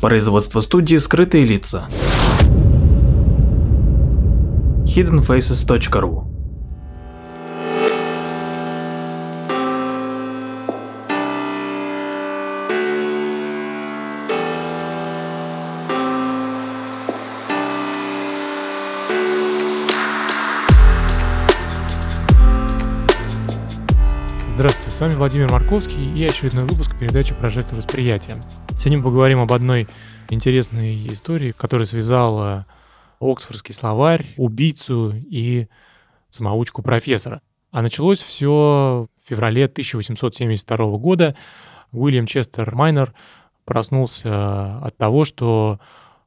Производство студии «Скрытые лица». hiddenfaces.ru Здравствуйте, с вами Владимир Марковский и очередной выпуск передачи «Прожектор восприятия». Сегодня мы поговорим об одной интересной истории, которая связала Оксфордский словарь, убийцу и самоучку профессора. А началось все в феврале 1872 года. Уильям Честер Майнер проснулся от того, что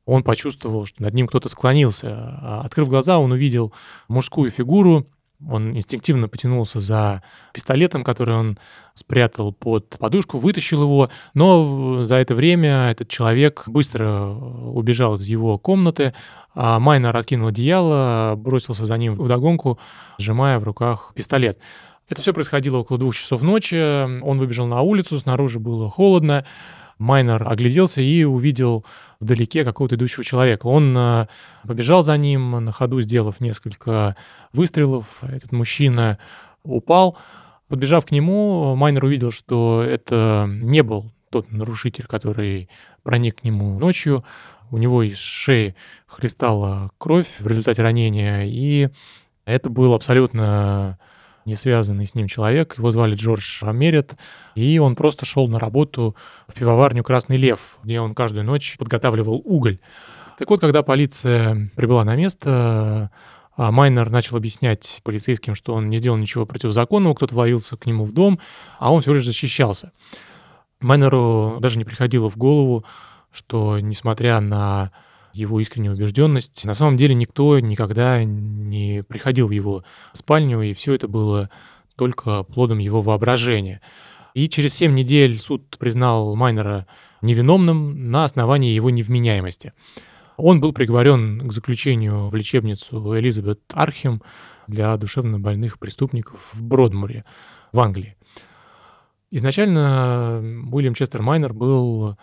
он почувствовал, что над ним кто-то склонился. Открыв глаза, он увидел мужскую фигуру, он инстинктивно потянулся за пистолетом, который он спрятал под подушку, вытащил его, но за это время этот человек быстро убежал из его комнаты, а Майнер откинул одеяло, бросился за ним в догонку, сжимая в руках пистолет. Это все происходило около двух часов ночи. Он выбежал на улицу, снаружи было холодно. Майнер огляделся и увидел вдалеке какого-то идущего человека. Он э, побежал за ним, на ходу сделав несколько выстрелов. Этот мужчина упал. Подбежав к нему, Майнер увидел, что это не был тот нарушитель, который проник к нему ночью. У него из шеи хлестала кровь в результате ранения, и это был абсолютно не связанный с ним человек. Его звали Джордж Амерет, и он просто шел на работу в пивоварню «Красный лев», где он каждую ночь подготавливал уголь. Так вот, когда полиция прибыла на место, а Майнер начал объяснять полицейским, что он не сделал ничего противозаконного, кто-то вловился к нему в дом, а он всего лишь защищался. Майнеру даже не приходило в голову, что, несмотря на его искреннюю убежденность. На самом деле никто никогда не приходил в его спальню, и все это было только плодом его воображения. И через 7 недель суд признал Майнера невиновным на основании его невменяемости. Он был приговорен к заключению в лечебницу Элизабет Архем для душевнобольных преступников в Бродмуре в Англии. Изначально Уильям Честер Майнер был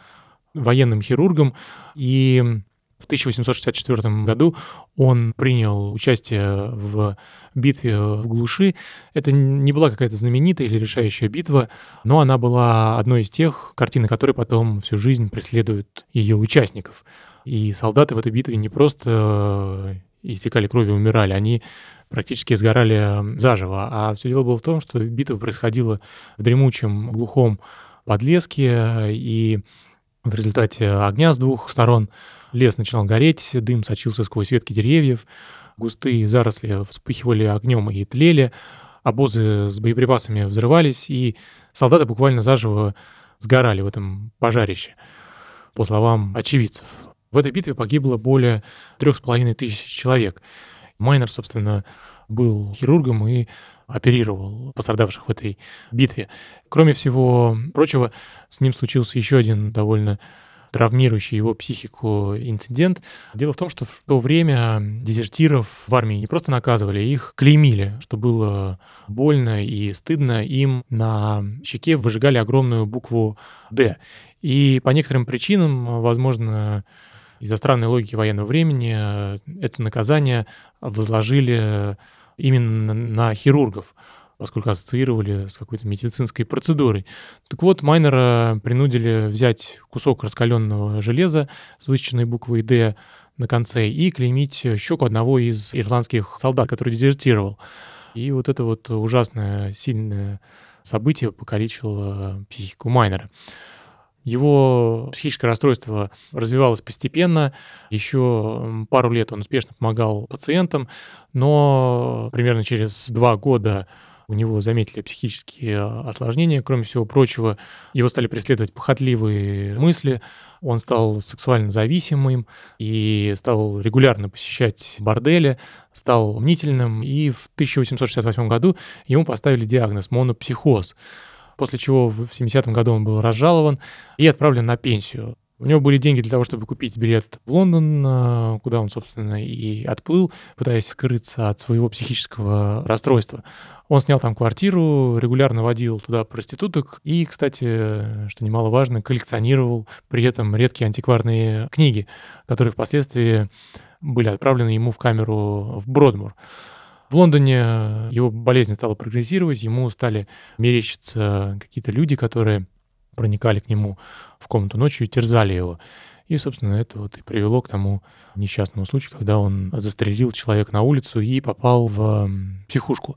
военным хирургом, и в 1864 году он принял участие в битве в глуши. Это не была какая-то знаменитая или решающая битва, но она была одной из тех, картины которой потом всю жизнь преследуют ее участников. И солдаты в этой битве не просто истекали кровью, умирали, они практически сгорали заживо. А все дело было в том, что битва происходила в дремучем глухом подлеске, и в результате огня с двух сторон Лес начинал гореть, дым сочился сквозь ветки деревьев, густые заросли вспыхивали огнем и тлели, обозы с боеприпасами взрывались, и солдаты буквально заживо сгорали в этом пожарище, по словам очевидцев. В этой битве погибло более трех с половиной тысяч человек. Майнер, собственно, был хирургом и оперировал пострадавших в этой битве. Кроме всего прочего, с ним случился еще один довольно травмирующий его психику инцидент. Дело в том, что в то время дезертиров в армии не просто наказывали, их клеймили, что было больно и стыдно. Им на щеке выжигали огромную букву «Д». И по некоторым причинам, возможно, из-за странной логики военного времени, это наказание возложили именно на хирургов поскольку ассоциировали с какой-то медицинской процедурой. Так вот, Майнера принудили взять кусок раскаленного железа с высеченной буквой «Д» на конце и клеймить щеку одного из ирландских солдат, который дезертировал. И вот это вот ужасное, сильное событие покалечило психику Майнера. Его психическое расстройство развивалось постепенно. Еще пару лет он успешно помогал пациентам, но примерно через два года у него заметили психические осложнения. Кроме всего прочего, его стали преследовать похотливые мысли. Он стал сексуально зависимым и стал регулярно посещать бордели, стал мнительным. И в 1868 году ему поставили диагноз монопсихоз после чего в 70-м году он был разжалован и отправлен на пенсию. У него были деньги для того, чтобы купить билет в Лондон, э, куда он, собственно, и отплыл, пытаясь скрыться от своего психического расстройства. Он снял там квартиру, регулярно водил туда проституток и, кстати, что немаловажно, коллекционировал при этом редкие антикварные книги, которые впоследствии были отправлены ему в камеру в Бродмур. В Лондоне его болезнь стала прогрессировать, ему стали мерещиться какие-то люди, которые проникали к нему в комнату ночью и терзали его. И, собственно, это вот и привело к тому несчастному случаю, когда он застрелил человека на улицу и попал в психушку.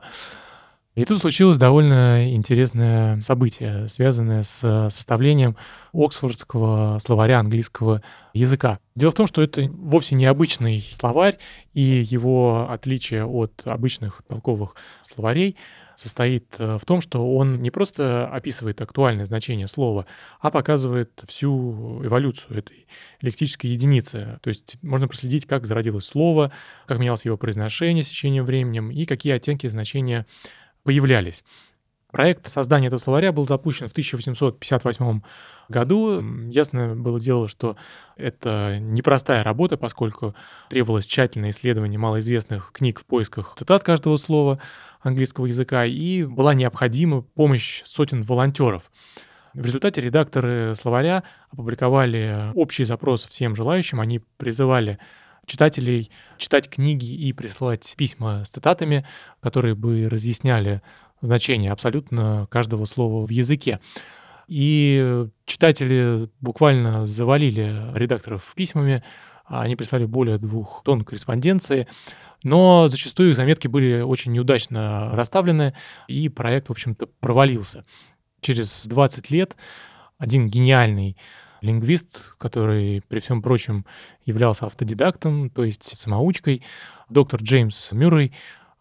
И тут случилось довольно интересное событие, связанное с составлением Оксфордского словаря английского языка. Дело в том, что это вовсе не обычный словарь, и его отличие от обычных толковых словарей состоит э, в том, что он не просто описывает актуальное значение слова, а показывает всю эволюцию этой лексической единицы. То есть можно проследить, как зародилось слово, как менялось его произношение с течением времени и какие оттенки значения появлялись. Проект создания этого словаря был запущен в 1858 году. Ясно было дело, что это непростая работа, поскольку требовалось тщательное исследование малоизвестных книг в поисках цитат каждого слова английского языка, и была необходима помощь сотен волонтеров. В результате редакторы словаря опубликовали общий запрос всем желающим. Они призывали читателей читать книги и присылать письма с цитатами, которые бы разъясняли значение абсолютно каждого слова в языке. И читатели буквально завалили редакторов письмами, они прислали более двух тонн корреспонденции, но зачастую их заметки были очень неудачно расставлены, и проект, в общем-то, провалился. Через 20 лет один гениальный лингвист, который, при всем прочем, являлся автодидактом, то есть самоучкой, доктор Джеймс Мюррей,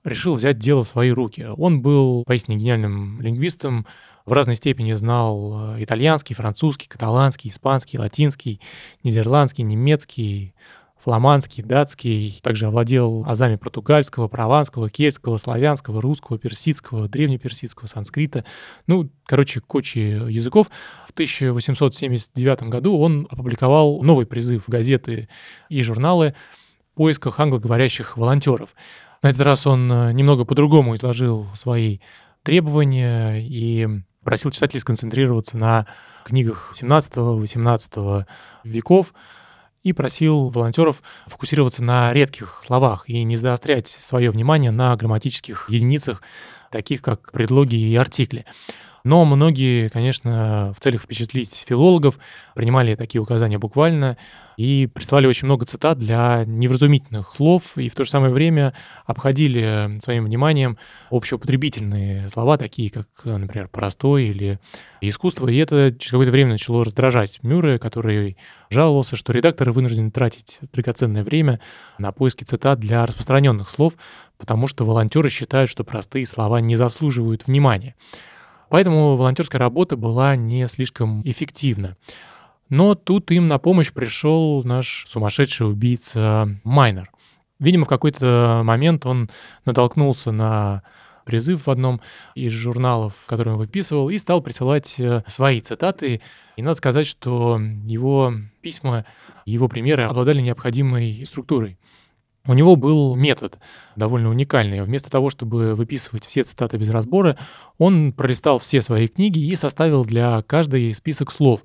решил взять дело в свои руки. Он был поистине гениальным лингвистом, в разной степени знал э, итальянский, французский, каталанский, испанский, латинский, нидерландский, немецкий, фламандский, датский, также овладел азами португальского, прованского, кельтского, славянского, русского, персидского, древнеперсидского, санскрита. Ну, короче, кучи языков. В 1879 году он опубликовал новый призыв газеты и журналы в поисках англоговорящих волонтеров. На этот раз он э, немного по-другому изложил свои требования и просил читателей сконцентрироваться на книгах 17-18 веков, и просил волонтеров фокусироваться на редких словах и не заострять свое внимание на грамматических единицах, таких как предлоги и артикли. Но многие, конечно, в целях впечатлить филологов принимали такие указания буквально и прислали очень много цитат для невразумительных слов, и в то же самое время обходили своим вниманием общеупотребительные слова, такие как, например, «простой» или «искусство», и это через какое-то время начало раздражать Мюррея, который жаловался, что редакторы вынуждены тратить драгоценное время на поиски цитат для распространенных слов, потому что волонтеры считают, что простые слова не заслуживают внимания. Поэтому волонтерская работа была не слишком эффективна. Но тут им на помощь пришел наш сумасшедший убийца Майнер. Видимо, в какой-то момент он натолкнулся на призыв в одном из журналов, который он выписывал, и стал присылать э, свои цитаты. И надо сказать, что его письма, его примеры обладали необходимой структурой. У него был метод довольно уникальный. Вместо того, чтобы выписывать все цитаты без разбора, он пролистал все свои книги и составил для каждой список слов,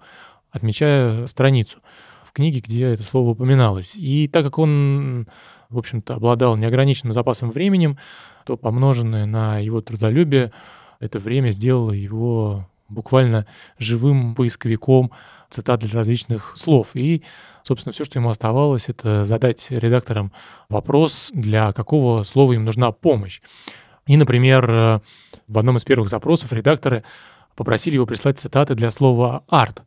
отмечая страницу в книге, где это слово упоминалось. И так как он, в общем-то, обладал неограниченным запасом временем, то помноженное на его трудолюбие, это время сделало его буквально живым поисковиком цитат для различных слов. И, собственно, все, что ему оставалось, это задать редакторам вопрос, для какого слова им нужна помощь. И, например, э, в одном из первых запросов редакторы попросили его прислать цитаты для слова «арт».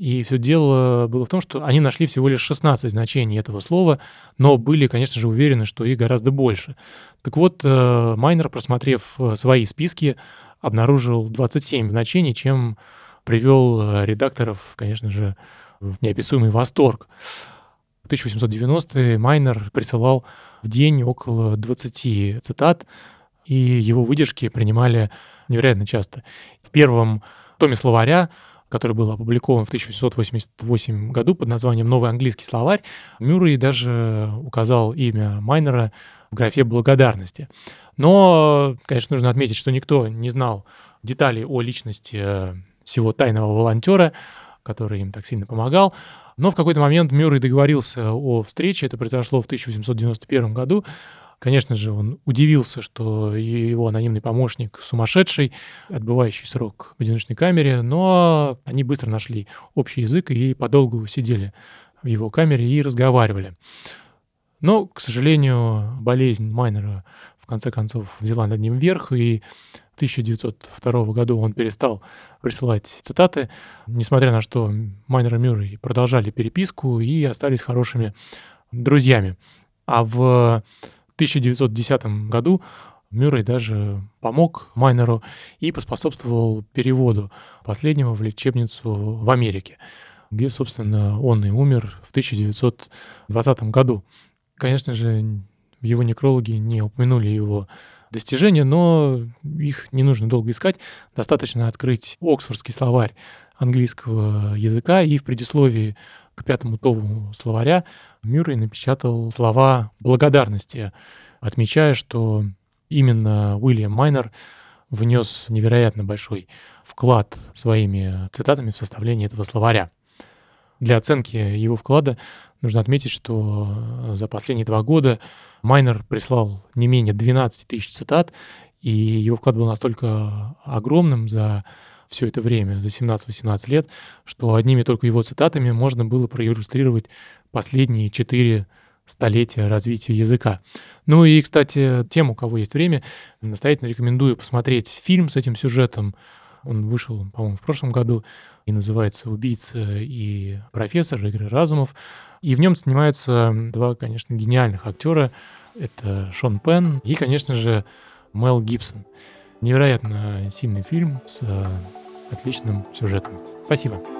И все дело было в том, что они нашли всего лишь 16 значений этого слова, но были, конечно же, уверены, что их гораздо больше. Так вот, э, Майнер, просмотрев э, свои списки, обнаружил 27 значений, чем привел э, редакторов, конечно же, в неописуемый восторг. В 1890-е Майнер присылал в день около 20 цитат, и его выдержки принимали невероятно часто. В первом томе словаря который был опубликован в 1888 году под названием «Новый английский словарь», Мюррей даже указал имя Майнера в графе благодарности. Но, конечно, нужно отметить, что никто не знал деталей о личности всего тайного волонтера, который им так сильно помогал. Но в какой-то момент Мюррей договорился о встрече, это произошло в 1891 году. Конечно же, он удивился, что его анонимный помощник сумасшедший, отбывающий срок в одиночной камере, но они быстро нашли общий язык и подолгу сидели в его камере и разговаривали. Но, к сожалению, болезнь Майнера в конце концов взяла над ним верх, и 1902 году он перестал присылать цитаты, несмотря на что Майнер и Мюррей продолжали переписку и остались хорошими друзьями. А в 1910 году Мюррей даже помог Майнеру и поспособствовал переводу последнего в лечебницу в Америке, где, собственно, он и умер в 1920 году. Конечно же, в его некрологе не упомянули его достижения, но их не нужно долго искать. Достаточно открыть Оксфордский словарь английского языка, и в предисловии к пятому тому словаря Мюррей напечатал слова благодарности, отмечая, что именно Уильям Майнер внес невероятно большой вклад своими цитатами в составление этого словаря. Для оценки его вклада нужно отметить, что за последние два года Майнер прислал не менее 12 тысяч цитат, и его вклад был настолько огромным за все это время, за 17-18 лет, что одними только его цитатами можно было проиллюстрировать последние четыре столетия развития языка. Ну и, кстати, тем, у кого есть время, настоятельно рекомендую посмотреть фильм с этим сюжетом. Он вышел, по-моему, в прошлом году и называется «Убийца и профессор» Игорь Разумов. И в нем снимаются два, конечно, гениальных актера. Это Шон Пен и, конечно же, Мел Гибсон. Невероятно сильный фильм с э, отличным сюжетом. Спасибо.